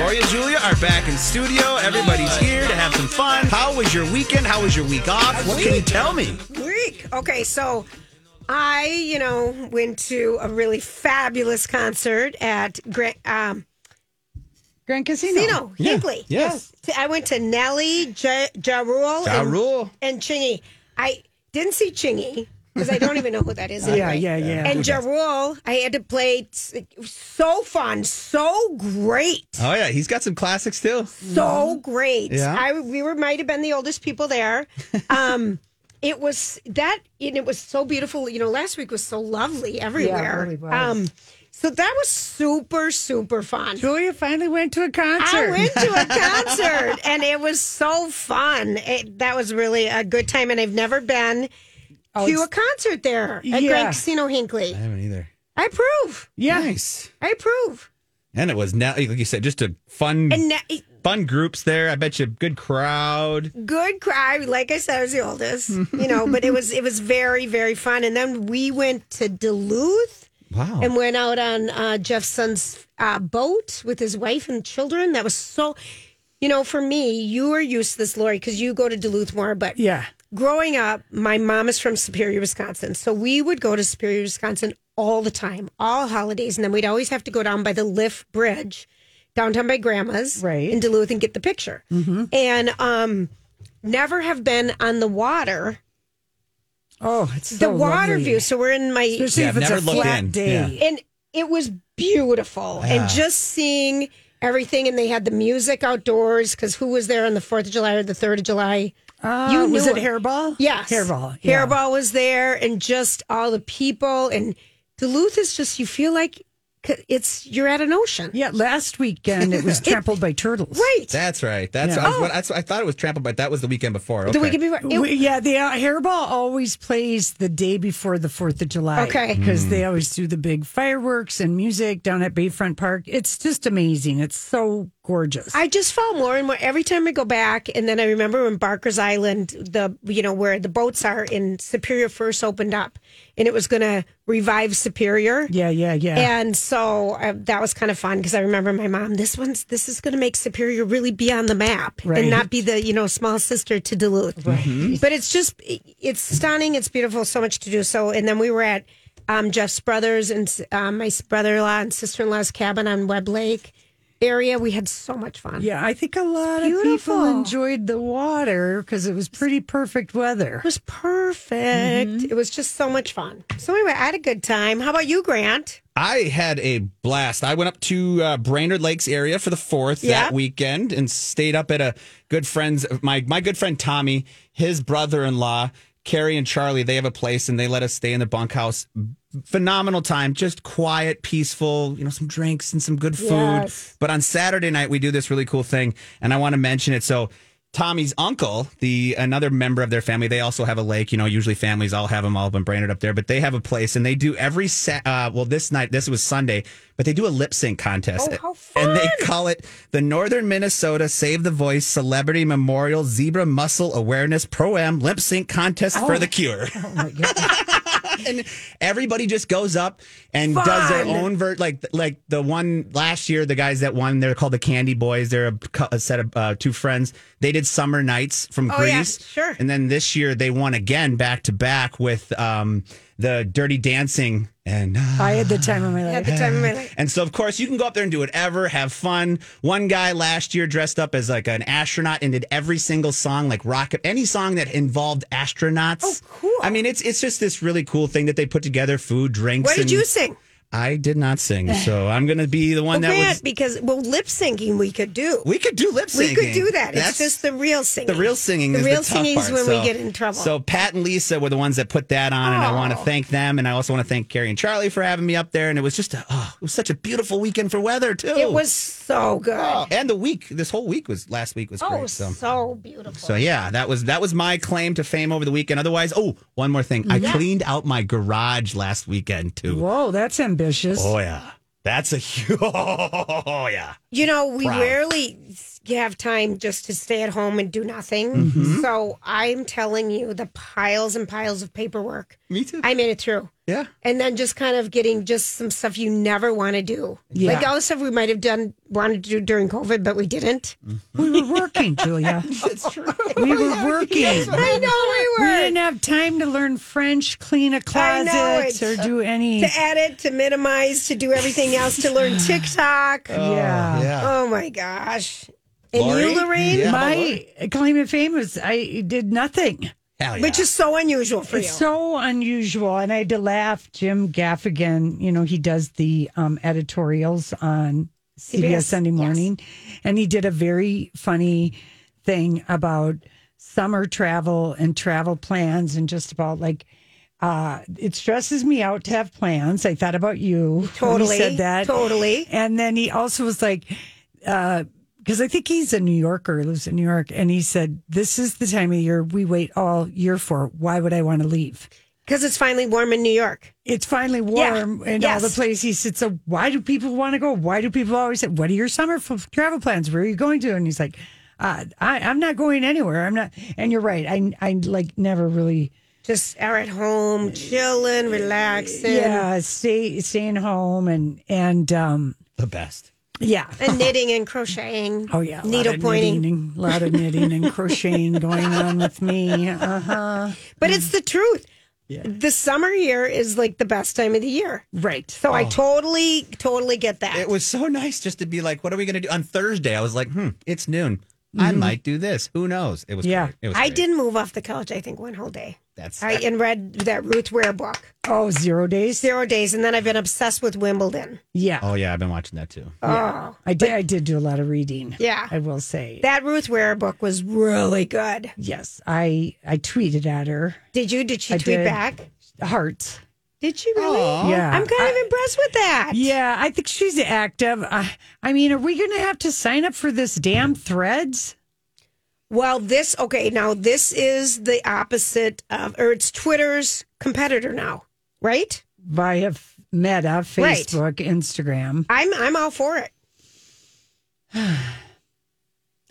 Lori and Julia are back in studio. Everybody's here to have some fun. How was your weekend? How was your week off? What can you tell me? Week. Okay, so I, you know, went to a really fabulous concert at Grand, um, Grand Casino. Casino, Yeah, Hinckley. yes. I went to Nelly, Ja, ja Rule, Ja and, Rule. and Chingy. I didn't see Chingy because I don't even know who that is. Yeah, anyway. yeah, yeah. And Ja Rule, I had to play. T- so fun, so great. Oh yeah, he's got some classics too. so great. Yeah. I we were might have been the oldest people there. Um it was that and it was so beautiful. You know, last week was so lovely everywhere. really was. Um so that was super super fun. Julia finally went to a concert. I went to a concert and it was so fun. It, that was really a good time and I've never been Oh, to a concert there at Yeah. Grand Casino Hinckley. I haven't either. I approve. yeah. Nice. I approve. And it was now, like you said, just a fun, And na- fun groups there. I bet you good crowd. good crowd. Like I said, I was the oldest, you know, but it was it was very very fun. And then we went to Duluth Wow. and went out on uh, Jeff's son's uh, boat with his wife and children. That was so. You know, for me, you are used to this, Lori, because you go to Duluth more. But Yeah. Growing up, my mom is from Superior, Wisconsin. So we would go to Superior, Wisconsin all the time, all holidays. And then we'd always have to go down by the Lift Bridge downtown by grandma's Right. in Duluth and get the picture. And um, never have been on the water, Oh, it's the water lovely. view. So we're in my, Especially Yeah, if it's never a looked flat in. day. and it was beautiful. And just seeing everything, and they had the music outdoors because who was there on the 4th of July or the 3rd of July? Uh, You was knew it it. Hairball? Yes. Hairball. yeah. Hairball was there, and just all the people. And Duluth is just, you feel like it's, you're at an ocean. Yeah, last weekend it was trampled by turtles. Right. That's right. That's Yeah. I, was, what, that's I thought it was trampled, but that was the weekend before. Okay. The weekend before. It- We- yeah, the uh, Hairball always plays the day before the 4th of July. Okay. Because they always do the big fireworks and music down at Bayfront Park. It's just amazing. It's so gorgeous. I just fall more and more every time I go back, and then I remember when Barker's Island, the you know where the boats are in Superior first opened up, and it was going to revive Superior. yeah, yeah, yeah. And so uh, that was kind of fun because I remember my mom. This one's this is going to make Superior really be on the map Right. and not be the you know small sister to Duluth. But it's just it's stunning. It's beautiful. So much to do. So and then we were at um, Jeff's brothers and um, my brother in law and sister in law's cabin on Webb Lake area. We had so much fun. yeah, I think a lot of people enjoyed the water because it was pretty perfect weather. It was perfect. It was just so much fun. So anyway, I had a good time. How about you, Grant? I had a blast. I went up to uh, Brainerd Lakes area for the fourth Yeah. that weekend and stayed up at a good friend's my my good friend Tommy, his brother in law, Carrie and Charlie. They have a place and they let us stay in the bunkhouse. Phenomenal time, just quiet, peaceful. You know, some drinks and some good food. Yes. But on Saturday night we do this really cool thing, and I want to mention it. So Tommy's uncle, the another member of their family, they also have a lake. You know, usually families all have them all up in Brainerd up there, but they have a place and they do every sa- uh, well this night. This was Sunday, but they do a lip sync contest, Oh, how and they call it the Northern Minnesota Save the Voice Celebrity Memorial Zebra Mussel Awareness Pro Am Lip Sync Contest for the Cure. and everybody just goes up and does their own vert like like the one last year the guys that won they're called the candy boys. They're a, a set of uh, two friends. They did summer nights from Oh, yeah, greece. sure. and then this year they won again back to back with um the Dirty Dancing, and I had the time of my At life. the time of my life. and so of course you can go up there and do whatever, have fun. One guy last year dressed up as like an astronaut and did every single song, like rocket, any song that involved astronauts. Oh, cool. I mean, it's it's just this really cool thing that they put together: food, drinks. What did and- you sing? I did not sing, so I'm going to be the one Well, that Grant, was. because well, lip syncing we could do. We could do lip syncing. We could do that. That's- it's just the real singing. the real singing. The is real singing is when So- we get in trouble. So Pat and Lisa were the ones that put that on, and I want to thank them, and I also want to thank Carrie and Charlie for having me up there. And it was just, a, oh, it was such a beautiful weekend for weather too. it was so good. Oh, and the week, this whole week was last week was Oh, great. So. so beautiful. So yeah, that was that was my claim to fame over the weekend. Otherwise, oh, one more thing, I cleaned out my garage last weekend too. Whoa, that's ambitious. Oh yeah, that's a huge. Oh yeah. You know, we Proud. rarely have time just to stay at home and do nothing. Mm-hmm. So I'm telling you, the piles and piles of paperwork. Me too. I made it through. Yeah. And then just kind of getting just some stuff you never want to do. Yeah. Like all the stuff we might have done, wanted to do during COVID, but we didn't. We were working, Julia. That's true. We were working. I know we were. We didn't have time to learn French, clean a closet, or do any. to edit, to minimize, to do everything else, to learn TikTok. yeah. Yeah. Oh my gosh. And Lori? you, Lorraine, Yeah. My claim of fame was I did nothing. Hell yeah. which is so unusual for It's you. so unusual, and I had to laugh. Jim Gaffigan, you know, he does the um, editorials on CBS, CBS, Sunday yes. Morning, and he did a very funny thing about summer travel and travel plans, and just about like. Uh, it stresses me out to have plans. I thought about you. when he Totally, said that. totally. And then he also was like, because I think he's a New Yorker, lives in New York, and he said, "This is the time of year we wait all year for. Why would I want to leave? Because it's finally warm in New York. It's finally warm Yeah, in all the places." He said, "So why do people want to go? Why do people always say, what are your summer f- travel plans? Where are you going to?" And he's like, uh, I, "I'm not going anywhere. I'm not." And you're right. I I like never really. Just are at home, chilling, relaxing, Yeah, stay staying home and and um the best. Yeah. and knitting and crocheting. Oh yeah, a lot needle pointing. knitting, a lot of knitting and crocheting going on with me. Uh huh. But it's the truth. Yeah. The summer here is like the best time of the year. Right. So I totally, totally get that. It was so nice just to be like, what are we going to do on Thursday? I was like, hmm, it's noon. I mm-hmm. might do this. Who knows? It was Yeah. great. It was I great. didn't move off the couch. I think one whole day. That's I and read that Ruth Ware book, Oh, zero days. Zero Days, and then I've been obsessed with Wimbledon. Yeah. Oh yeah, I've been watching that too. Oh, I did. I did do a lot of reading. Yeah. I will say. that Ruth Ware book was really good. yes, I I tweeted at her Did you? Did she I tweet did. back? hearts. Did she really? Yeah, I'm kind of I- impressed with that. Yeah, I think she's active. I, I mean, are we going to have to sign up for this damn threads? Well, this okay. Now this is the opposite of, or it's Twitter's competitor now, right? Via f- Meta, Right. Facebook, Instagram. I'm I'm all for it.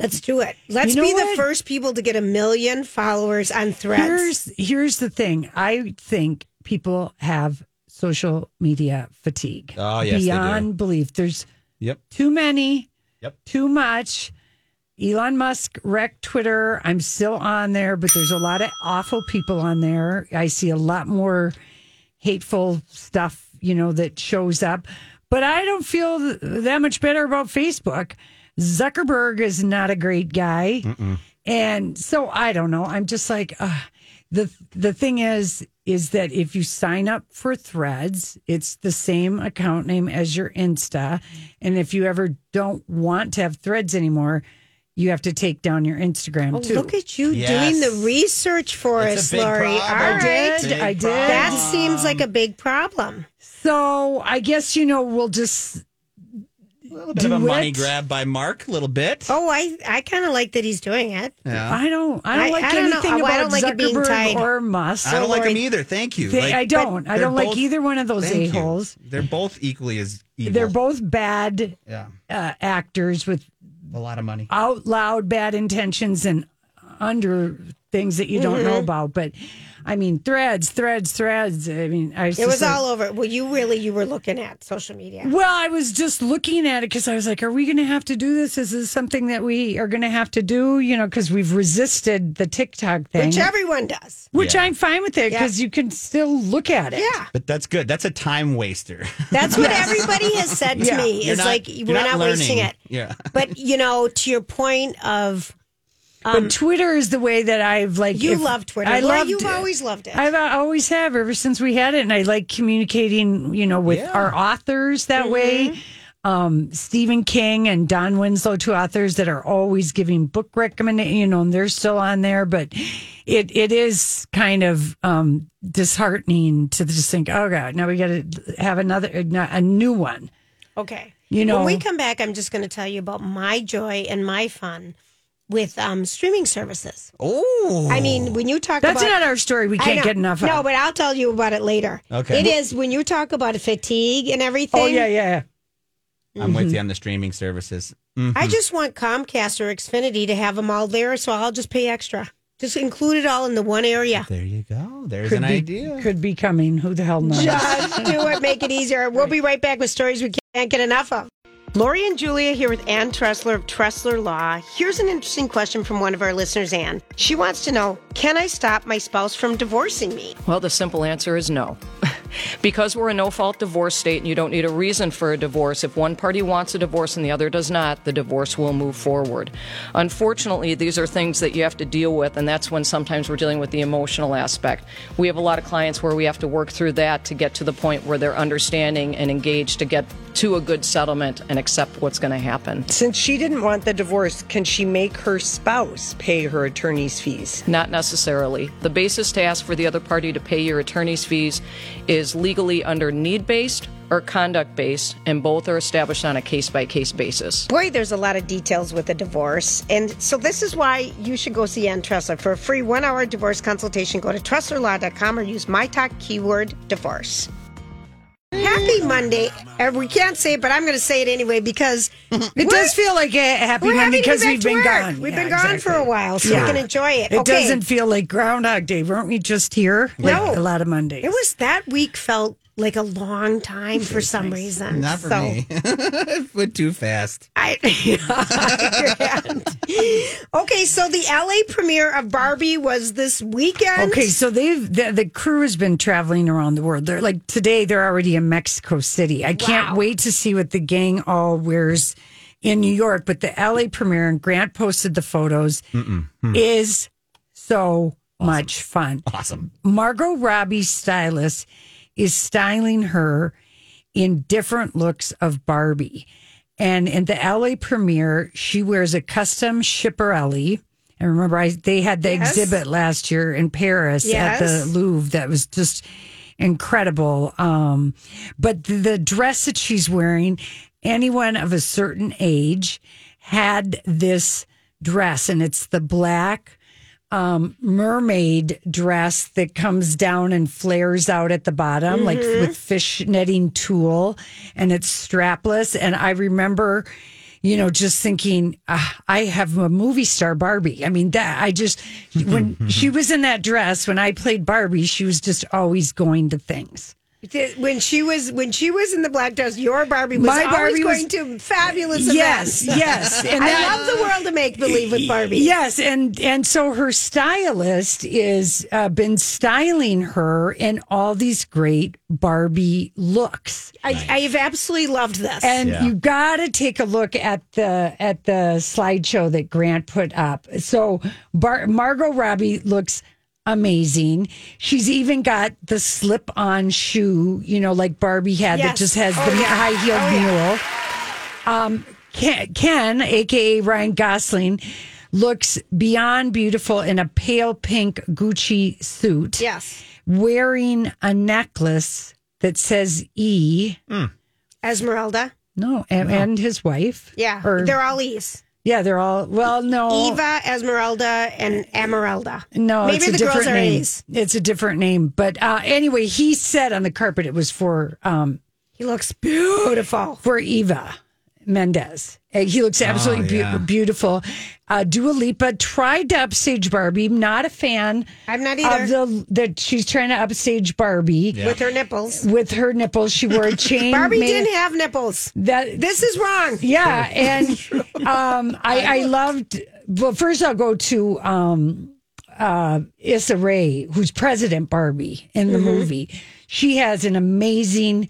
Let's do it. Let's You know be the first people to get a million followers on Threads. Here's here's the thing. I think people have social media fatigue. Oh, yes, they do. beyond belief. There's Yep. too many. Yep. Too much. Elon Musk wrecked Twitter. I'm still on there, but there's a lot of awful people on there. I see a lot more hateful stuff, you know, that shows up. But I don't feel that much better about Facebook. Zuckerberg is not a great guy. And so I don't know. I'm just like uh, the the thing is is that if you sign up for Threads, it's the same account name as your Insta, and if you ever don't want to have Threads anymore, you have to take down your Instagram Oh, too. look at you Yes. doing the research for It's us, Lori. problem. I did. I did. That seems like a big problem. so I guess you know we'll just A little bit of a Do money grab by Mark, a little bit. Oh, I I kind of like that he's doing it. Yeah. I don't I don't I- like I don't know. anything Well, I about don't like it being Zuckerberg tied. or Musk. I don't like Lori- them either. Thank you. They- Like, I don't. I they're don't like either one of those a Thank you. holes. They're both equally as evil. They're both bad yeah, uh, actors with a lot of money. out loud bad intentions and under things that you don't know about. But I mean, threads, threads, threads. I mean, I It was like- uh, all over. Well, you really you were looking at social media. Well, I was just looking at it because I was like, are we going to have to do this? Is this something that we are going to have to do? You know, because we've resisted the TikTok thing, Which everyone does. which Yeah. I'm fine with it Yeah. because you can still look at it. Yeah. But that's good. That's a time waster. That's what everybody has said to Yeah. me. You're Is not- like you're we're not not, wasting it. Yeah. But you know, to your point of but Twitter is the way that I've like. Um, you if- love Twitter. I love. you've always loved it. I've uh, always have ever since we had it, and I like communicating, you know, with Yeah. our authors that way. Mm-hmm. Um, Stephen King and Don Winslow, two authors that are always giving book recommendations, you know, and they're still on there. But it it is kind of um, disheartening to just think, oh god, now we got to have another a new one. Okay. You know- when we come back, I'm just going to tell you about my joy and my fun with um, streaming services. Oh. I mean, when you talk That's about not our story. We can't know. get enough. of. No, but I'll tell you about it later. Okay. It is when you talk about fatigue and everything. oh yeah, yeah. I'm with you on the streaming services. Mm. I just want Comcast or Xfinity to have them all there, so I'll just pay extra. Just include it all in the one area. There you go. There's Could an be idea. could be coming. Who the hell knows? Just do it, make it easier. We'll be right back with stories we can't get enough of. Lori and Julia here with Ann Tressler of Tressler Law. Here's an interesting question from one of our listeners, Ann. She wants to know Can I stop my spouse from divorcing me? Well, the simple answer is no. because we're a no fault divorce state and you don't need a reason for a divorce, if one party wants a divorce and the other does not, the divorce will move forward. Unfortunately, these are things that you have to deal with, and that's when sometimes we're dealing with the emotional aspect. We have a lot of clients where we have to work through that to get to the point where they're understanding and engaged to get to a good settlement and accept what's going to happen. Since she didn't want the divorce, can she make her spouse pay her attorney's fees? Not necessarily. The basis to ask for the other party to pay your attorney's fees is legally under need based or conduct based, and both are established on a case by case basis. Boy, there's a lot of details with a divorce. And so this is why you should go see Ann Tressler. For a free one hour divorce consultation, go to TresslerLaw.com or use my talk keyword divorce. Happy Monday. Uh, we can't say it, but I'm going to say it anyway because It does feel like a happy we're Monday happy to be because back we've to been work. gone. We've been gone for a while, so we can enjoy it. It okay. doesn't feel like Groundhog Day. Weren't we just here? Like No. a lot of Mondays. It was that week felt like a long time for some reason. Not for So, me. Went too fast. I, okay, so the LA premiere of Barbie was this weekend. Okay, so they've the, the crew has been traveling around the world. They're like today they're already in Mexico City. I can't Wow. wait to see what the gang all wears in New York. But the LA premiere and Grant posted the photos hmm. is so much fun. Awesome. Margot Robbie's stylist is styling her in different looks of Barbie. And in the LA premiere, she wears a custom Schiaparelli. And remember, I, they had the Yes. exhibit last year in Paris at the Louvre that was just incredible. Um, but the, the dress that she's wearing, anyone of a certain age had this dress, and it's the black um, mermaid dress that comes down and flares out at the bottom, like with fish netting tulle, and it's strapless. And I remember, you know, just thinking, ah, I have a movie star Barbie. I mean, that I just, when she was in that dress, when I played Barbie, she was just always going to things. When she was when she was in the black dress, your Barbie was My always Barbie was- going to fabulous Yes, events. yes. And I that- love the world of make believe with Barbie. Yes, and and so her stylist is uh, been styling her in all these great Barbie looks. I, I've absolutely loved this. And Yeah. you got to take a look at the at the slideshow that Grant put up. So Bar- Margot Robbie looks amazing. She's even got the slip-on shoe, you know, like Barbie had that just has Oh, the yeah. high-heeled Oh, yeah. mule. Um, Ken, Ken, aka Ryan Gosling, looks beyond beautiful in a pale pink Gucci suit. yes, wearing a necklace that says E. Esmeralda. No, and, and his wife. Yeah, Or- they're all E's. Yeah, they're all well. No, Eva, Esmeralda, and Emeralda. No, maybe it's a the girls different are name. A's. It's a different name, but uh, anyway, he said on the carpet it was for um He looks beautiful. for Eva, Mendes. Uh, He looks absolutely beau- yeah. beautiful. Uh, Dua Lipa tried to upstage Barbie. Not a fan. I'm not of either. the that she's trying to upstage Barbie With her nipples. with her nipples. She wore a chain. Barbie made- didn't have nipples. that This is wrong. yeah, and um, I, I loved. Well, first I'll go to um, uh, Issa Rae, who's President Barbie in the movie. She has an amazing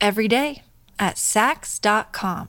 every day at Saks.com.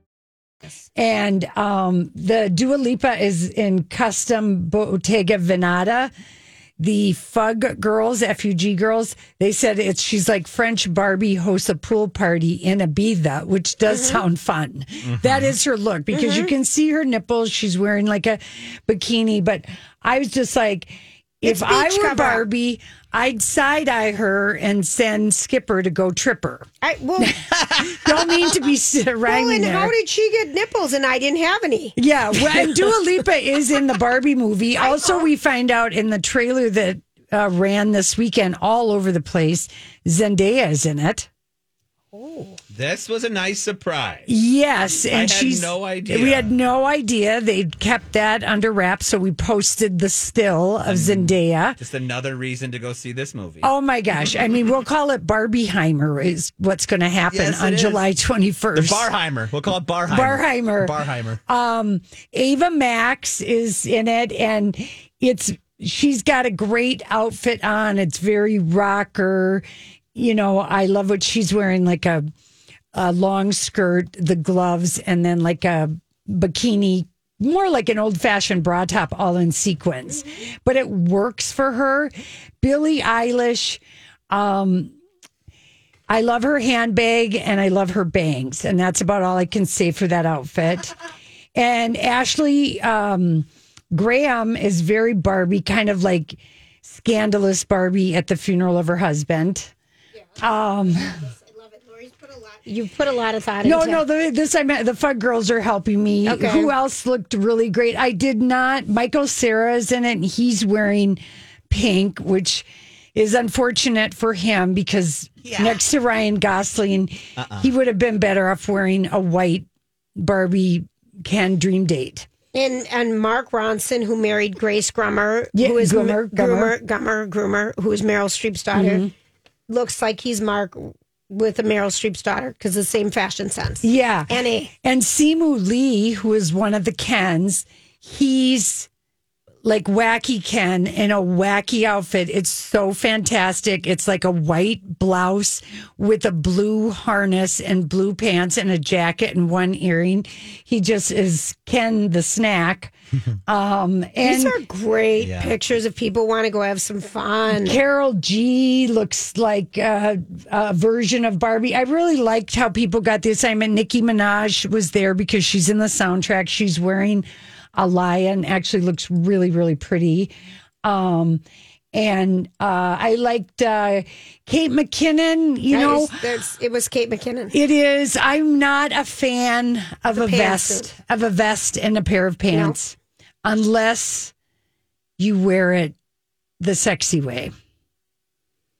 And um, the Dua Lipa is in custom Bottega Veneta. The Fug girls, FUG girls, they said it's she's like French Barbie hosts a pool party in Ibiza, which does sound fun. That is her look because you can see her nipples. She's wearing like a bikini, but I was just like, if I were. Barbie, I'd side eye her and send Skipper to go trip her. I, well, Don't mean to be s- well, and there. how did she get nipples and I didn't have any? Yeah, well, and Dua Lipa is in the Barbie movie. Also, we find out in the trailer that uh, ran this weekend all over the place, Zendaya is in it. This was a nice surprise. Yes, and had she's no idea. We had no idea. They kept that under wraps, so we posted the still of Zendaya. Just another reason to go see this movie. Oh my gosh! I mean, we'll call it Barbieheimer is what's going to happen Yes, on. July twenty first. Barheimer. We'll call it Barheimer. Barheimer. Barheimer. um Ava Max is in it and it's she's got a great outfit on. It's very rocker. You know, I love what she's wearing like a a long skirt, the gloves and then like a bikini more like an old fashioned bra top all in sequins. But it works for her. Billie Eilish um I love her handbag and I love her bangs, and that's about all I can say for that outfit. and Ashley um, Graham is very Barbie, kind of like scandalous Barbie at the funeral of her husband. You put a lot of thought No, into no, no, this I meant the Fug Girls are helping me. Okay. Who else looked really great? I did not. Michael Cera is in it, and he's wearing pink, which is unfortunate for him because next to Ryan Gosling, he would have been better off wearing a white Barbie can dream date. And and Mark Ronson, who married Grace Grummer, Yeah, who is Grummer, M- Grummer, Gummer, Groomer, who is Meryl Streep's daughter, Mm-hmm. Looks like he's Mark with a Meryl Streep's daughter because the same fashion sense. Yeah. And a And Simu Liu, who is one of the Kens, he's like wacky Ken in a wacky outfit. It's so fantastic. It's like a white blouse with a blue harness and blue pants and a jacket and one earring. He just is Ken the snack. Um, these are great Yeah. pictures if people want to go have some fun. Karol G looks like a, a version of Barbie. I really liked how people got the assignment. Nicki Minaj was there because she's in the soundtrack. She's wearing a lion. Actually, looks really, really pretty. Um, and uh, I liked uh, Kate McKinnon. You That know, is- that's- it was Kate McKinnon. it is. I'm not a fan of a pantsuit. vest, of a vest and a pair of pants, unless you wear it the sexy way.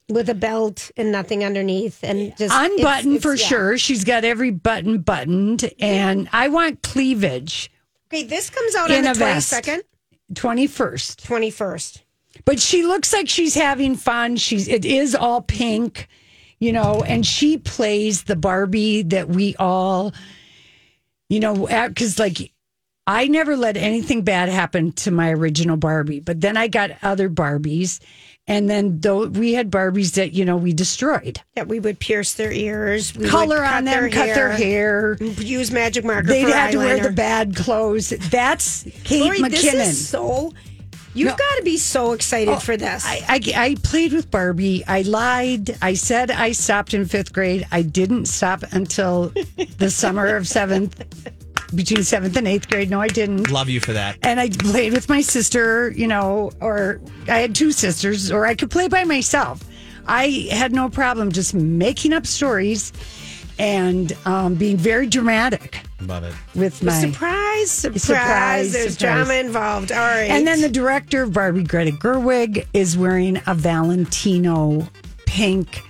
with a belt and nothing underneath and just unbuttoned it's- for yeah. sure. She's got every button buttoned, and I want cleavage. Okay, this comes out In on the 22nd, Twenty first, 21st. but she looks like she's having fun. She's it is all pink, you know, and she plays the Barbie that we all you know, because like I never let anything bad happen to my original Barbie, but then I got other Barbies. And then though we had Barbies that, you know, we destroyed. That we would pierce their ears, we Color on them, cut their hair. use magic marker. They for had to wear the bad clothes. That's Kate Lori, McKinnon. This is so. You've No. got to be so excited Oh, for this. I, I, I played with Barbie. I lied. I said I stopped in fifth grade. I didn't stop until the summer of seventh, between seventh and eighth grade. No, I didn't. Love you for that. And I played with my sister, you know, or I had two sisters, or I could play by myself. I had no problem just making up stories and um, being very dramatic Love it. with my. surprise, surprise, Surprise, There's surprise. drama involved. All right. And then the director of Barbie, Greta Gerwig, is wearing a Valentino pink,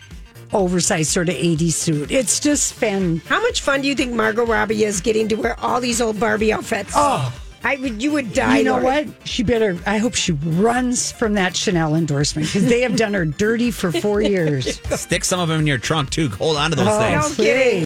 oversized sort of 80s suit. It's just fan. How much fun do you think Margot Robbie is getting to wear all these old Barbie outfits? Oh, I would. You would die. You know Lori. what? She better. I hope she runs from that Chanel endorsement because they have done her dirty for four years. Stick some of them in your trunk too. Hold on to those Oh, things. No kidding.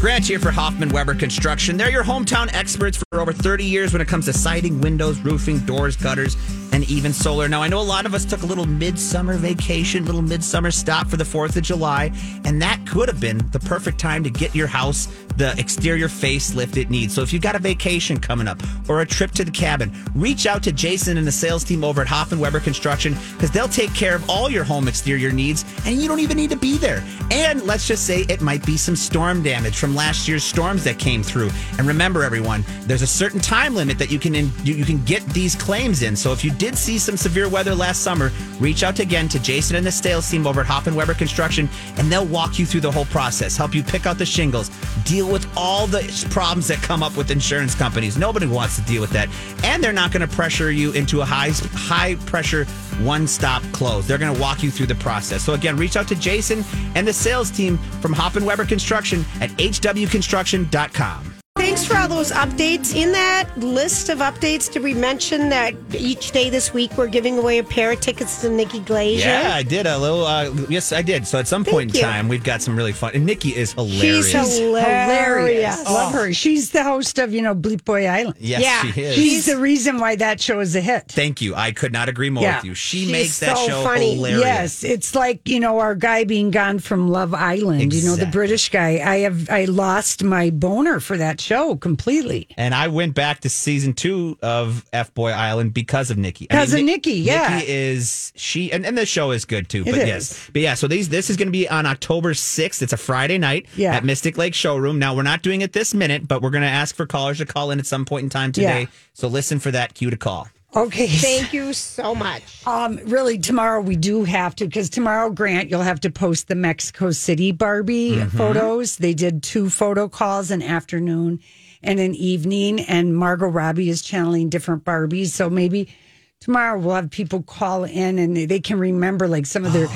Grant here for Hoffman Weber Construction. They're your hometown experts for over 30 years when it comes to siding, windows, roofing, doors, gutters, and even solar. Now, I know a lot of us took a little midsummer vacation, little midsummer stop for the 4th of July, and that could have been the perfect time to get your house the exterior facelift it needs. So if you've got a vacation coming up or a trip to the cabin, reach out to Jason and the sales team over at Hoffman Weber Construction because they'll take care of all your home exterior needs and you don't even need to be there. And let's just say it might be some storm damage from last year's storms that came through. And remember, everyone, there's a certain time limit that you can in, you, you can get these claims in. So if you did see some severe weather last summer, reach out again to Jason and the sales team over at Hoffman Weber Construction, and they'll walk you through the whole process, help you pick out the shingles, deal with all the problems that come up with insurance companies. Nobody wants to deal with that, and they're not going to pressure you into a high high pressure one stop close. They're going to walk you through the process. So again, reach out to Jason and the sales team from Hoffman Weber Construction at hwconstruction.com. Thanks for all those updates. In that list of updates, did we mention that each day this week we're giving away a pair of tickets to Nikki Glaser? Yeah, I did a little. Uh, yes, I did. So at some point in you. time, we've got some really fun. And Nikki is hilarious. She's hilarious. Hilarious. Love her. She's the host of, you know, Bleep Boy Island. yes, Yeah. she is. She's the reason why that show is a hit. Thank you. I could not agree more Yeah. with you. She She's makes that so show funny. hilarious. Yes, it's like you know our guy being gone from Love Island. You know the British guy. I have I lost my boner for that show completely. And I went back to season two of F Boy Island because of Nikki. I Because of Ni- Nikki, yeah. Nikki is she, and, and the show is good too. It but is. yes, but yeah. So these this is going to be on October sixth. It's a Friday night Yeah. at Mystic Lake Showroom. Now we're not doing it this minute, but we're going to ask for callers to call in at some point in time today. Yeah. So listen for that cue to call. Okay. Thank you so much. Um, really, tomorrow we do have to because tomorrow, Grant, you'll have to post the Mexico City Barbie Mm-hmm. photos. They did two photo calls, an afternoon and an evening, and Margot Robbie is channeling different Barbies. So maybe tomorrow we'll have people call in and they, they can remember like some of their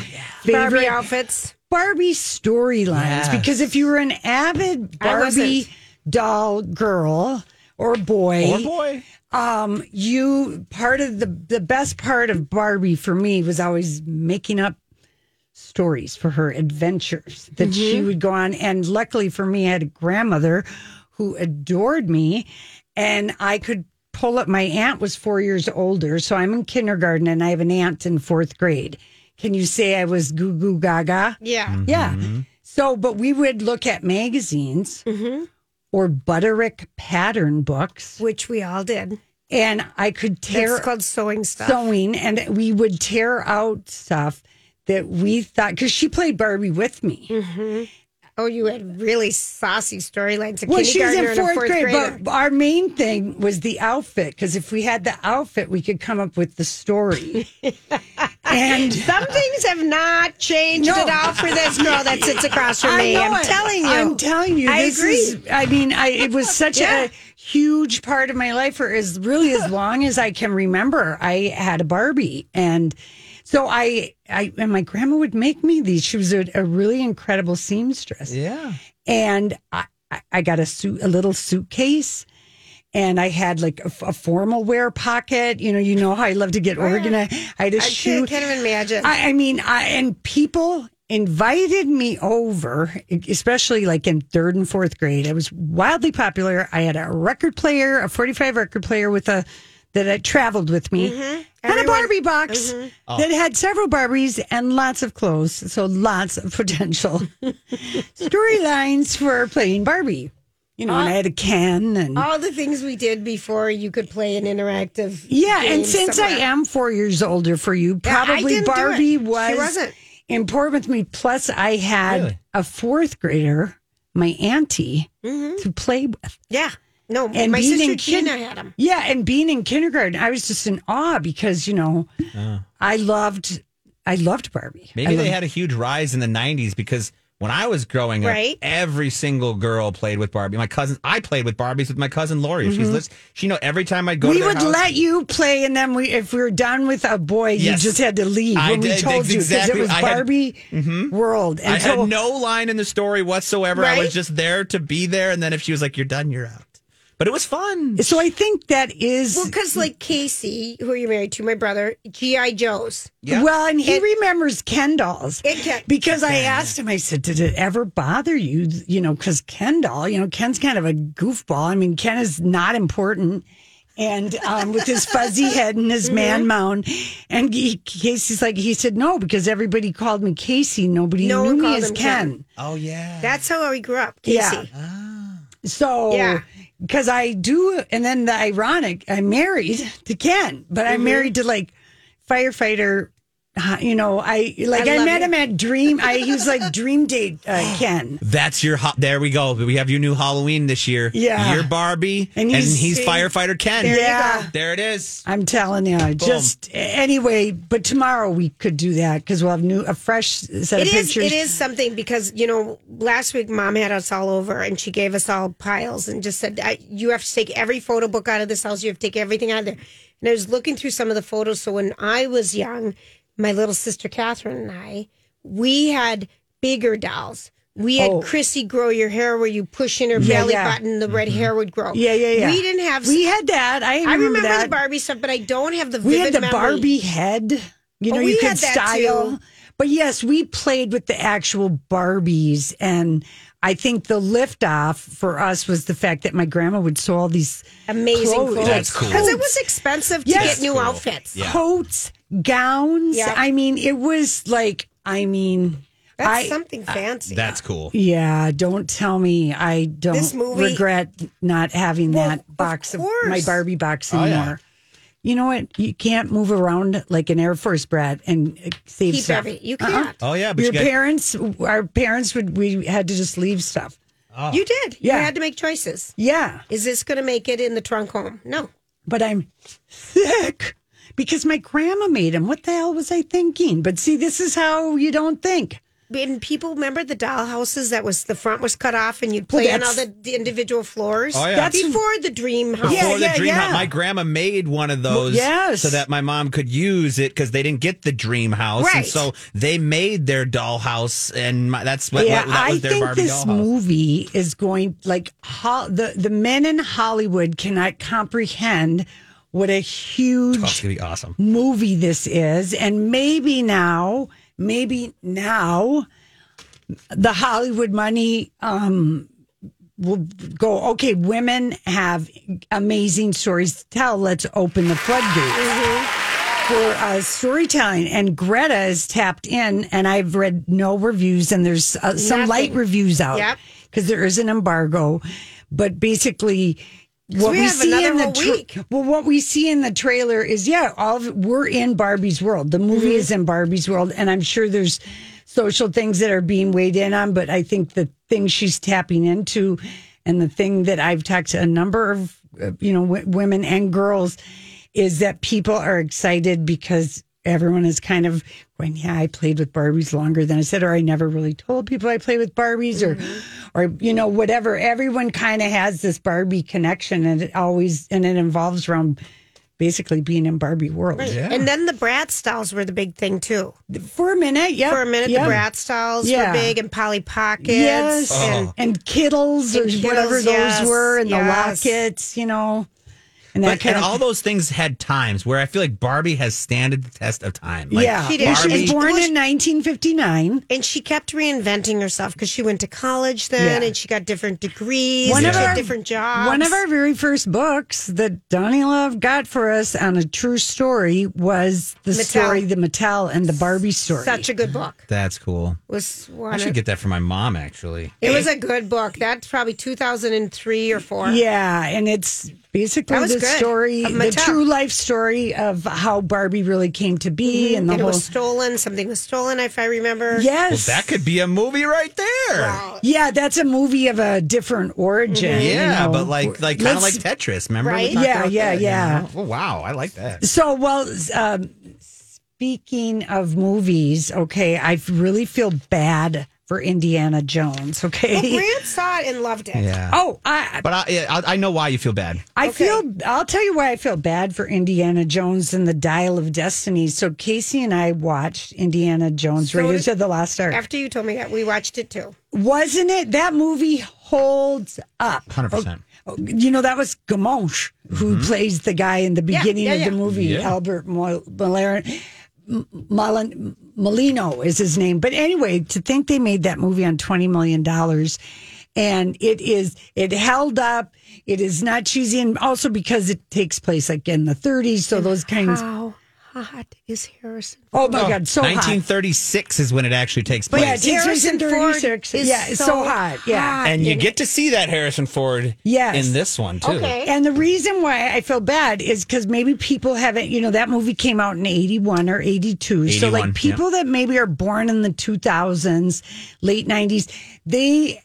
favorite Barbie outfits. Barbie storylines. Yes. Because if you were an avid Barbie doll girl or boy, Or boy. Um, you part of the the best part of Barbie for me was always making up stories for her adventures that she mm-hmm. would go on. And luckily for me, I had a grandmother who adored me, and I could pull up. My aunt was four years older, so I'm in kindergarten, and I have an aunt in fourth grade. Can you say I was goo goo gaga? Yeah. Yeah. Mm-hmm. So, but we would look at magazines mm-hmm. Or Butterick pattern books, Which we all did. and I could tear It's called sewing stuff. sewing, and we would tear out stuff that we thought because she played Barbie with me. Mm-hmm. Oh, you had really saucy storylines. Well, she was in a fourth, grade, grader. but our main thing was the outfit because if we had the outfit, we could come up with the story. and Some things have not changed No. at all for this girl that sits across from me. I'm it. telling you. I'm telling you. I this agree. Is, I mean, I, it was such Yeah. a huge part of my life for as really as long as I can remember. I had a Barbie, and so I, I and my grandma would make me these. She was a, a really incredible seamstress. Yeah. and I, I- I got a suit, a little suitcase, and I had like a, a formal wear pocket. You know, you know how I love to get organized. I had a I shoe. can't, can't even imagine. I, I mean, I, and people invited me over, especially like in third and fourth grade. I was wildly popular. I had a record player, a 45 record player with a that had traveled with me, Mm-hmm. Everyone- Mm-hmm. Barbie box that had several Barbies and lots of clothes. So lots of potential storylines for playing Barbie. You know, and I had a Ken and All the things we did before you could play an interactive. Yeah, and game since I am four years older for you, probably didn't do it. Barbie was wasn't. important with me. Plus, I had Really? a fourth grader, my auntie, Mm-hmm. to play with. Yeah. No, And my being sister in kin- had them. Yeah, and being in kindergarten, I was just in awe because you know, I loved, I loved Barbie. Maybe I they loved- had a huge rise in the 90s because when I was growing up, Right. every single girl played with Barbie. My cousin, I played with Barbies with my cousin Lori. She's lis- she know every time I'd go Mm-hmm. We to their would house, let you play, and then we, if we were done with a boy, Yes. you just had to leave I when we did, told you because exactly. it was I had- Barbie world. And I so, had no line in the story whatsoever. I was just there to be there. And then if she was like, you're done, you're out. But it was fun. so I think that is Well, because like Casey, who are you're married to, my brother, GI Joes. Yeah. Well, and he It- remembers Ken dolls. It can- because I asked him, I said, Did it ever bother you? You know, because Ken doll, you know, Ken's kind of a goofball. I mean, Ken is not important. And um, with his fuzzy head and his Mm-hmm. man mound. And he, Casey's like, he said, No, because everybody called me Casey. Nobody No knew one me called as Ken. Ken. oh, yeah. That's how we grew up, Casey. Yeah. So, Yeah. Because I do, and then the ironic, I'm married to Ken, but Mm-hmm. I'm married to like firefighter. Uh, You know, I like I I, met it. him at Dream. I he was like Dream Date uh, Ken. That's your, ho- there we go. We have your new Halloween this year. Yeah. You're Barbie and And he's, he's- firefighter Ken. There Yeah. There it is. I'm telling you, just anyway. But tomorrow we could do that because we'll have new a fresh set It of is. pictures. It is something because you know last week mom had us all over and she gave us all piles and just said I, you have to take every photo book out of this house. You have to take everything out of there. And I was looking through some of the photos. So when I was young, my little sister Catherine and I, we had bigger dolls. We had Oh. Crissy grow your hair where you push in her Yeah, belly yeah. button, the red mm-hmm. hair would grow. Yeah, yeah, yeah. We didn't have. We had that. I remember, I remember that. the Barbie stuff, but I don't have the. We had the memory. Barbie head. You oh, know, Oh, you could style. too. But yes, we played with the actual Barbies. And I think the liftoff for us was the fact that my grandma would sew all these Amazing clothes- clothes. That's cool. Because it was expensive to Yes. get new Cool. outfits. Yeah. coats, gowns. Yep. I mean, it was like, I mean, That's I, something uh, fancy. That's cool. yeah, don't tell me I don't This movie- regret not having Well, that box of, my. Barbie box Oh, yeah. Anymore. You know what? You can't move around like an Air Force brat and save Keep stuff. every. You Uh-uh. can't. Oh, yeah. But Your you got, parents, our parents would, we had to just leave stuff. Oh. You did. Yeah. You had to make choices. Yeah. Is this going to make it in the trunk home? No. But I'm sick because my grandma made them. What the hell was I thinking? But see, this is how you don't think. And people remember the doll houses that was the front was cut off and you'd play on all the, the individual floors. Oh, yeah. That's before the dream house. Yeah, Before the dream yeah. house, my grandma made one of those yes. so that my mom could use it because they didn't get the dream house, and Right. so they made their doll house, and my, that's what, yeah, what- that was I their think Barbie this doll house. movie is going like ho- the the men in Hollywood cannot comprehend what a huge Oh, it's gonna be awesome. movie this is, and maybe now, maybe now, the Hollywood money um, will go. Okay, women have amazing stories to tell. Let's open the floodgates. For uh, storytelling, and Greta is tapped in, and I've read no reviews, and there's uh, some light reviews out Yep. because there is an embargo. But basically, what we we, have see another in the tra- week. well, what we see in the trailer is yeah, all of we're in Barbie's world. The movie Mm-hmm. is in Barbie's world, and I'm sure there's social things that are being weighed in on. But I think the thing she's tapping into, and the thing that I've talked to a number of uh, you know w- women and girls, is that people are excited because everyone is kind of going, yeah, I played with Barbies longer than I said, or I never really told people I play with Barbies, or, mm-hmm. or you know, whatever. Everyone kind of has this Barbie connection, and it always and it involves around basically being in Barbie world. And then the Bratz dolls were the big thing too. For a minute, yeah, For a minute, yeah. the Bratz dolls Yeah. were big and Polly Pockets. Yes, And and Kiddles or And whatever Kiddles, those yes, were, and yes. the lockets, you know. And that But kind and all those things had times where I feel like Barbie has standed the test of time. Like, yeah, She did. she was born in 1959. And she kept reinventing herself because she went to college then Yeah. and she got different degrees, One and of she had our- different jobs. One of our very first books that Donnie Love got for us on a true story was the Mattel. story, the Mattel and the Barbie story. such a good book That's cool. was. I should of- get that for my mom, actually. it was a good book. That's probably 2003 or four. yeah, and it's basically the good. story, the Mattel. true life story of how Barbie really came to be, and the and it whole. was stolen. Something was stolen, if I remember. Well, yes, that could be a movie right there. yeah, that's a movie of a different origin. you Yeah, know. but like like kind of like Tetris. Remember? Right? talked Yeah, about yeah, that, you yeah. know? Oh, wow, I like that. So, well, um, speaking of movies, okay, I really feel bad for Indiana Jones. Well, Okay. Grant saw it and loved it. Yeah. Oh, I, But I, yeah, I, I know why you feel bad. I Okay. feel. I'll tell you why I feel bad for Indiana Jones and the Dial of Destiny. So Casey and I watched Indiana Jones: So Raiders did- of the Lost Ark. After you told me that, we watched it too. Wasn't it that movie holds up? 100%. Oh, You know that was Gamonche who mm-hmm. plays the guy in the beginning yeah, of yeah. the movie. Yeah. Albert Mo- Malaren. Molino is his name. But anyway, to think they made that movie on $20 million and it is, it held up. It is not cheesy. And also because it takes place like in the 30s. So those kinds. How hot is Harrison? Oh my God. So hot. 1936 is when it actually takes But place. yeah, it takes place in Harrison Ford 36. is Yeah, it's so, so hot. Yeah. hot. and you in get to see that Harrison Ford Yes. in this one too. Okay. And the reason why I feel bad is because maybe people haven't, you know, that movie came out in 81 or 82. so, like, people that maybe are born in the 2000s, late 90s, they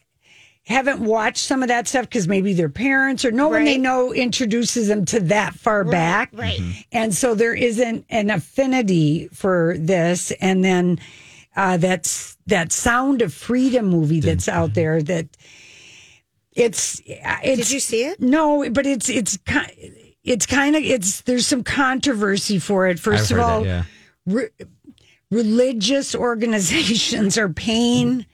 haven't watched some of that stuff because maybe their parents or no one they know introduces them to that far back. right. And so there isn't an affinity for this. And then uh, that's that Sound of Freedom movie that's out there that it's, uh, it's Did you see it? no, but it's it's ki- it's kind of it's there's some controversy for it. 1st I've of all, that, yeah. re- religious organizations are paying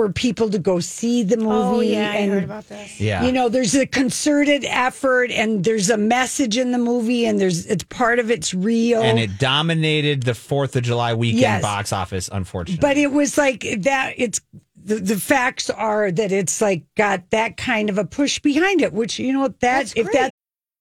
for people to go see the oh, movie. Oh yeah, I and heard about this. Yeah. you know, there's a concerted effort, and there's a message in the movie, and there's it's part of it's real. and it dominated the 4th of July weekend Yes. box office, unfortunately. But it was like that. It's the, the facts are that it's like got that kind of a push behind it, which you know that That's if great.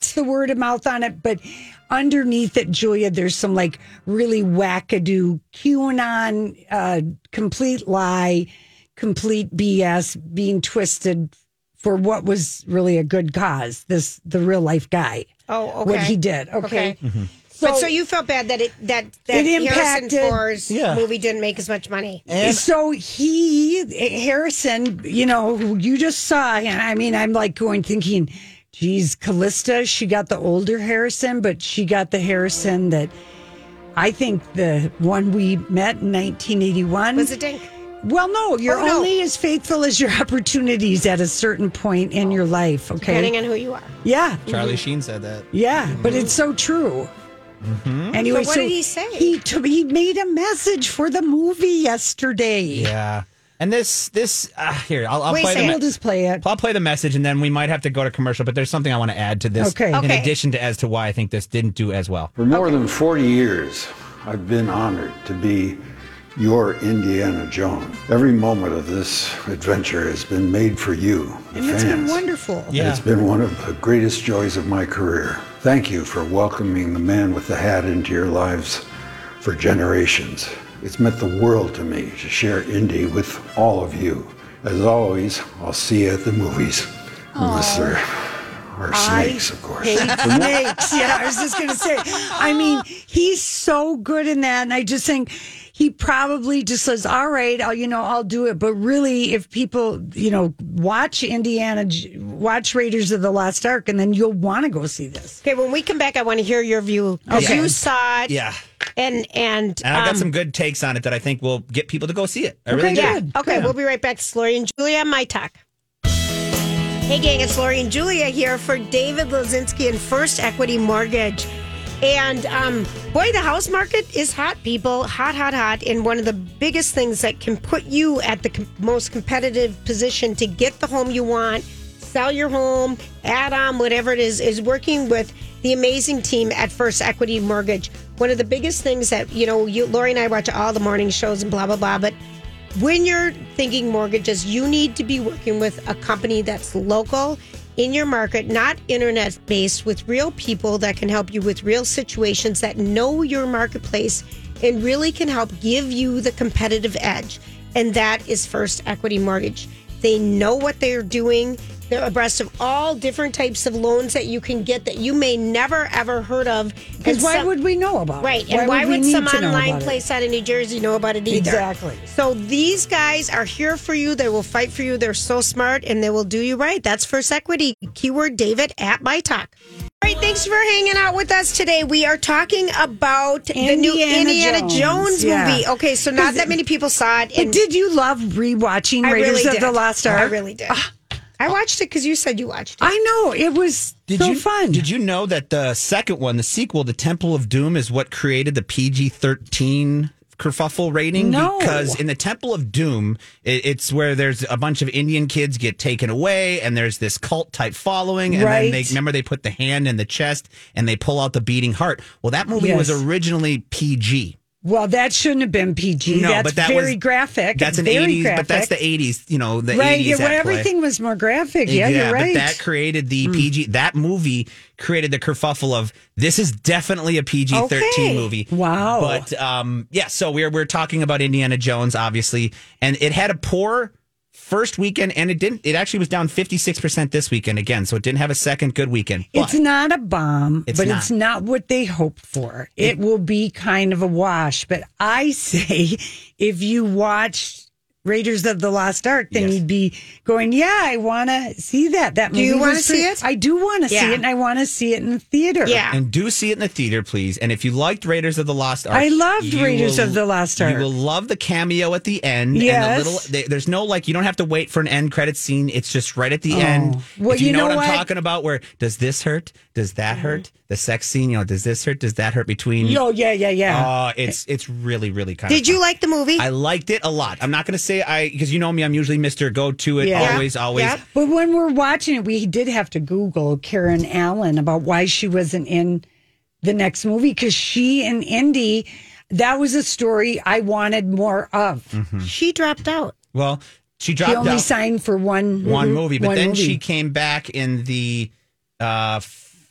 It's the word of mouth on it, but underneath it, Julia, there's some like really wackadoo QAnon, uh, complete lie, complete BS being twisted for what was really a good cause. This the real life guy. Oh, okay. What he did. Okay. Okay. but so you felt bad that it that that It Harrison impacted- Ford's Yeah. movie didn't make as much money. so he Harrison, you know, you just saw. and I mean, I'm like going thinking, geez, Calista, she got the older Harrison, but she got the Harrison that I think the one we met in 1981 Was it Dink? Well, no, you're Oh, no. only as faithful as your opportunities at a certain point in your life. Okay. Depending on who you are. yeah. Charlie Sheen said that. Yeah, mm-hmm. but it's so true. Mm-hmm. Anyway, So what did he say? He t- he made a message for the movie yesterday. Yeah. And this, this, uh, here, I'll, I'll Wait, play say the. We'll just play it. I'll play the message and then we might have to go to commercial, but there's something I want to add to this. Okay. In Okay. addition to as to why I think this didn't do as well. For more than 40 years, I've been honored to be You're Indiana Jones. Every moment of this adventure has been made for you, the And it's been fans. wonderful. And It's been one of the greatest joys of my career. Thank you for welcoming the man with the hat into your lives for generations. It's meant the world to me to share Indy with all of you. As always, I'll see you at the movies. Unless there are snakes, of course. hate snakes. Yeah, I was just going to say. I mean, he's so good in that, and I just think he probably just says, "All right, I'll you know I'll do it." But really, if people you know watch Indiana, watch Raiders of the Lost Ark, and then you'll want to go see this. Okay, when we come back, I want to hear your view because Okay. you saw it. Yeah. And and And I got um, some good takes on it that I think will get people to go see it. I really do. yeah. Okay, we'll be right back. It's Lori and Julia My Talk. Hey, gang, it's Lori and Julia here for David Lozinski and First Equity Mortgage. And um, boy, the house market is hot, people. Hot, hot, hot. And one of the biggest things that can put you at the com- most competitive position to get the home you want, sell your home, add on, whatever it is, is working with the amazing team at First Equity Mortgage. One of the biggest things that, you know, you, Lori and I watch all the morning shows and blah, blah, blah. But when you're thinking mortgages, you need to be working with a company that's local in your market, not internet based, with real people that can help you with real situations that know your marketplace and really can help give you the competitive edge. And that is First Equity Mortgage. They know what they're doing. They're abreast of all different types of loans that you can get that you may never ever heard of. Because And why some- would we know about it? Right. And why, would, need some online it? place out of New Jersey know about it either? Exactly. So these guys are here for you. They will fight for you. They're so smart and they will do you right. That's First Equity. Keyword David at My Talk. All right, thanks for hanging out with us today. We are talking about the new Indiana Indiana Jones, Jones, yeah. movie. Okay, so not that many people saw it. But did you love rewatching Raiders really of did. the Lost Ark? I really did. Ah, I watched it because you said you watched it. I know it was Did so you fun. Did you know that the second one, the sequel, The Temple of Doom, is what created the PG thirteen kerfuffle rating? No. because in the Temple of Doom, it, it's where there's a bunch of Indian kids get taken away, and there's this cult type following, and Right. then they remember they put the hand in the chest and they pull out the beating heart. Well, that movie was originally PG. Well, that shouldn't have been PG. No, that's but that very was- graphic. That's an very eighties, graphic. but that's the eighties. You know, the right. eighties. yeah, well, everything was more graphic. Yeah, you're right. But that created the PG. That movie created the kerfuffle of this is definitely a PG thirteen Okay. movie. Wow. But um, yeah, so we're we're talking about Indiana Jones, obviously, and it had a poor first weekend, and it didn't. It actually was down fifty six percent this weekend again, so it didn't have a second good weekend. It's not a bomb, It's but not. it's not what they hoped for. It, will be kind of a wash. But I say, if you watched Raiders of the Lost Ark, then Yes. you'd be going, "Yeah, I want to see that." That Do you wanna see it? I do want to see it, and I want to see it in the theater. Yeah. And do see it in the theater, please. And if you liked Raiders of the Lost Ark, I loved Raiders will- of the Lost Ark. You will love the cameo at the end. Yes. And the little, they, there's no like, you don't have to wait for an end credit scene. It's just right at the Oh. end. Well, if you, you know, know what, what? I'm talking about, where does this hurt? Does that hurt? The sex scene, you know, does this hurt? Does that hurt between? Yo, yeah, yeah, yeah. Uh, it's it's really really kind Did of. you like the movie? I liked it a lot. I'm not going to say I because you know me. I'm usually Mister Go to it. Yeah. Always, always. Yep. But when we're watching it, we did have to Google Karen Allen about why she wasn't in the next movie because she and Indy, that was a story I wanted more of. she dropped out. Well, she dropped She dropped only out. signed for one one movie, but one then movie. she came back in the uh,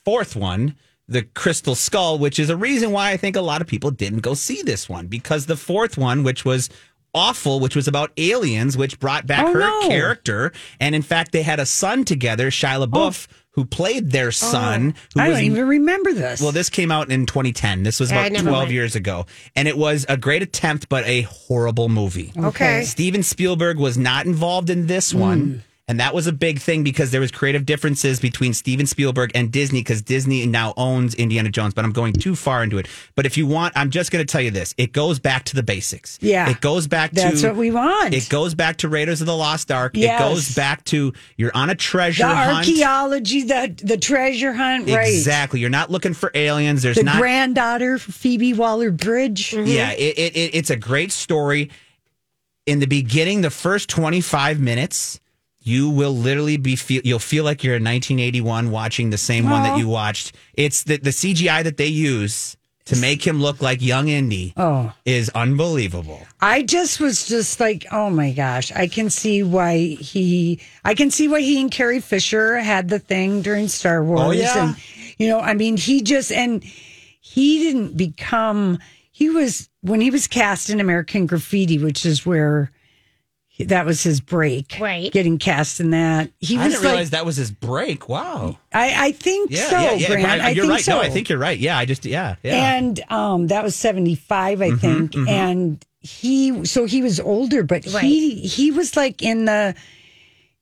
fourth one, the Crystal Skull, which is a reason why I think a lot of people didn't go see this one because the fourth one, which was awful, which was about aliens, which brought back Oh, her no. character, and in fact, they had a son together, Shia oh. LaBeouf. Who played their oh. son? who Oh. I was don't even remember this. well, this came out in 2010. This was about 12 went. years ago. And it was a great attempt, but a horrible movie. Okay. Steven Spielberg was not involved in this one. Hmm. And that was a big thing because there was creative differences between Steven Spielberg and Disney because Disney now owns Indiana Jones. But I'm going too far into it. But if you want, I'm just going to tell you this: it goes back to the basics. Yeah. it goes back to That's what we want. It goes back to Raiders of the Lost Ark. Yes. It goes back to you're on a treasure the hunt. archaeology, the the treasure hunt, right? Exactly. You're not looking for aliens. There's The not granddaughter, Phoebe Waller Bridge. Yeah, it, it, it, it's a great story. In the beginning, the first 25 minutes, you will literally be feel you'll feel like you're in 1981 watching the same one that you watched. It's the the CGI that they use to make him look like young Indy Oh. is unbelievable. I just was just like, oh my gosh, I can see why he, I can see why he and Carrie Fisher had the thing during Star oh, Wars. Oh, yeah. And, you know, I mean, he just, and he didn't become, he was, when he was cast in American Graffiti, which is where he- that was his break. Right. Getting cast in that. He I was didn't like, realize that was his break. Wow. I, I think Yeah, so, yeah, yeah. Grant. I- I you're think right. so. No, I think you're right. Yeah, I just yeah, yeah. And um, that was 75, I think. And he, so he was older, but he, he was like in the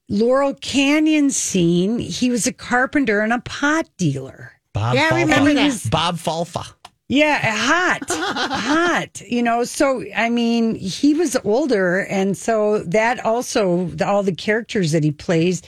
Laurel Canyon scene. He was a carpenter and a pot dealer. Bob Yeah, I remember that. Bob Falfa. Yeah, hot, hot. You know, so I mean, he was older, and so that also the, all the characters that he plays.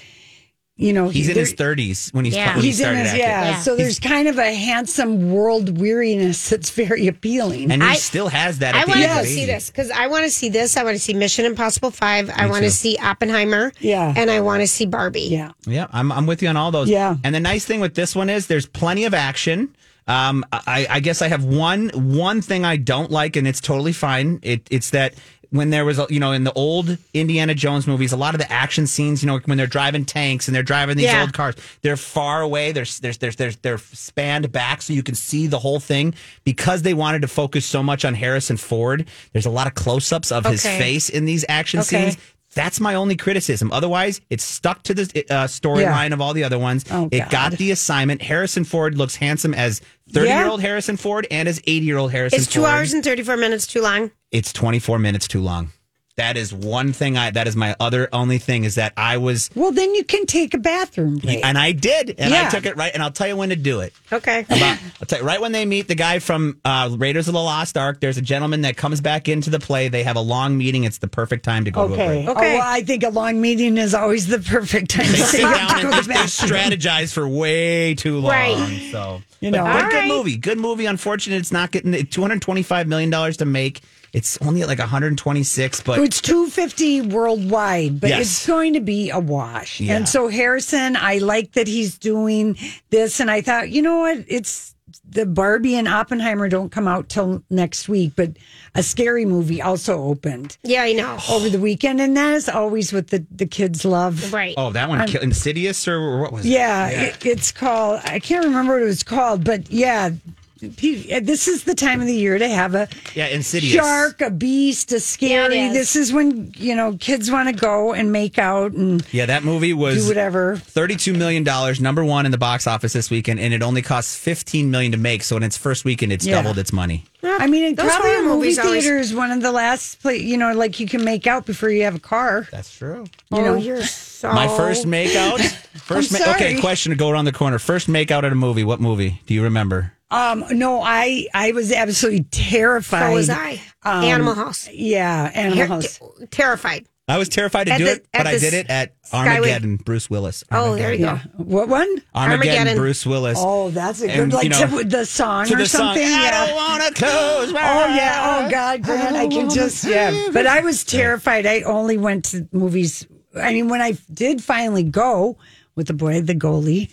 You know, He's in his 30s when he's Yeah. when he He's in his acting. yeah. Yeah. So there's kind of a handsome world weariness that's very appealing. And he I- still has that. I At the want to age go of see this because I want to see this. I want to see Mission Impossible Five. I want to see Oppenheimer. Yeah. and I want to see Barbie. yeah. Yeah, I'm I'm with you on all those. Yeah. And the nice thing with this one is there's plenty of action. Um, I, I guess I have one one thing I don't like, and it's totally fine. It it's that when there was a- you know in the old Indiana Jones movies, a lot of the action scenes, you know, when they're driving tanks and they're driving these Yeah. old cars, they're far away. They're there's there's there's they're spanned back so you can see the whole thing because they wanted to focus so much on Harrison Ford. There's a lot of close ups of his face in these action Okay. scenes. That's my only criticism. Otherwise, it's stuck to the uh, storyline of all the other ones. Oh, it God. got the assignment. Harrison Ford looks handsome as 30 year old Harrison Ford and as 80 year old Harrison It's two Ford. hours and thirty four minutes too long? it's 24 minutes too long. That is one thing I, that is my other only thing is that I was, Well, then you can take a bathroom break. and I did, and I took it right, and I'll tell you when to do it. Okay. About, I'll tell you, right when they meet the guy from uh, Raiders of the Lost Ark, there's a gentleman that comes back into the play. They have a long meeting. It's the perfect time to go to a Okay. break. Oh, well, I think a long meeting is always the perfect time They to sit sit down to and go they, to the they strategize for way too long. Right. So You but, know. but All good right. movie. Good movie. Unfortunate, it's not getting two hundred twenty-five million dollars to make. It's only at like one hundred twenty-six, but It's 250 worldwide, but Yes. it's going to be a wash. Yeah. And so Harrison, I like that he's doing this. And I thought, you know what? It's the Barbie and Oppenheimer don't come out till next week, but a scary movie also opened Yeah, I know. over the weekend. And that is always what the, the kids love. Right. oh, that one, Kill- Insidious or what was Yeah, it? It, it's called. I can't remember what it was called, but yeah, pe- Uh, this is the time of the year to have a Yeah, Insidious. shark, a beast, a scary. Yeah, it is. this is when you know kids want to go and make out and Yeah, that movie do was whatever. thirty-two million dollars, number one in the box office this weekend, and it only costs fifteen million to make. So in its first weekend, it's Yeah. doubled its money. I mean, it Those probably a movie movies always- theater is one of the last place. You know, like you can make out before you have a car. That's true. You oh, know, you're so My first makeout. First, ma- sorry. okay. Question to go around the corner. First makeout at a movie. What movie do you remember? um, no, I I was absolutely terrified. So was I. Um, Animal House. Yeah, Animal Ter- House. terrified. I was terrified to At do the- it, but I the did it at Skyway. Armageddon. Bruce Willis. Oh, there you go. Yeah. What one? Armageddon, Armageddon. Bruce Willis. Oh, that's a good And, like you know, to the song to or the song. something. I yeah. don't want to close my Oh yeah. Oh. God, Grant, I can just yeah. But I was terrified. I only went to movies. I mean, when I did finally go with the boy, the goalie.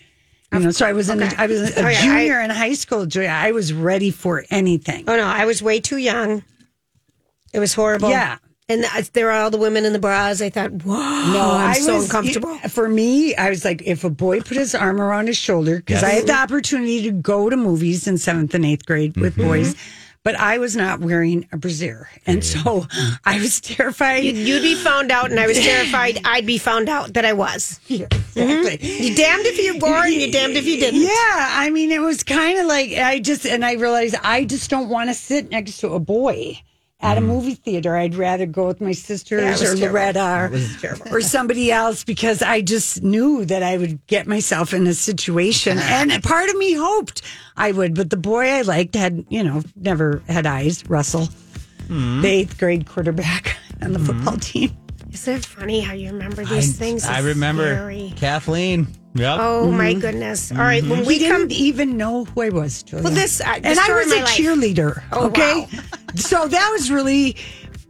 You know, so I was in. Okay. I was a Oh, yeah, junior in high school. Joy. I was ready for anything. Oh no, I was way too young. It was horrible. Yeah. And there were all the women in the bras. I thought, whoa, No, I'm I so was uncomfortable. For me, I was like, if a boy put his arm around his shoulder, because I had the opportunity to go to movies in seventh and eighth grade with Mm-hmm. boys, but I was not wearing a brassiere, and so I was terrified. You'd, you'd be found out, and I was terrified I'd be found out that I was. Exactly. Mm-hmm. You damned if you wore, and you damned if you didn't. Yeah, I mean, it was kind of like I just, and I realized I just don't want to sit next to a boy at a movie theater. I'd rather go with my sisters or terrible. Loretta or, or somebody else because I just knew that I would get myself in a situation. and part of me hoped I would, but the boy I liked had, you know, never had eyes, Russell, the eighth grade quarterback on the football team. Isn't it funny how you remember these things? I remember scary. Kathleen. Yep. Oh my goodness! All right, when we We come, didn't even know who I was. Julia. Well, this- uh, and I was a life. cheerleader. Oh, okay, wow. so that was really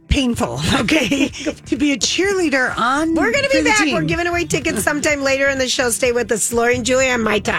painful. Okay, to be a cheerleader on. we're going to be back. We're giving away tickets sometime later in the show. Stay with us, Lori and Julie on My Talk.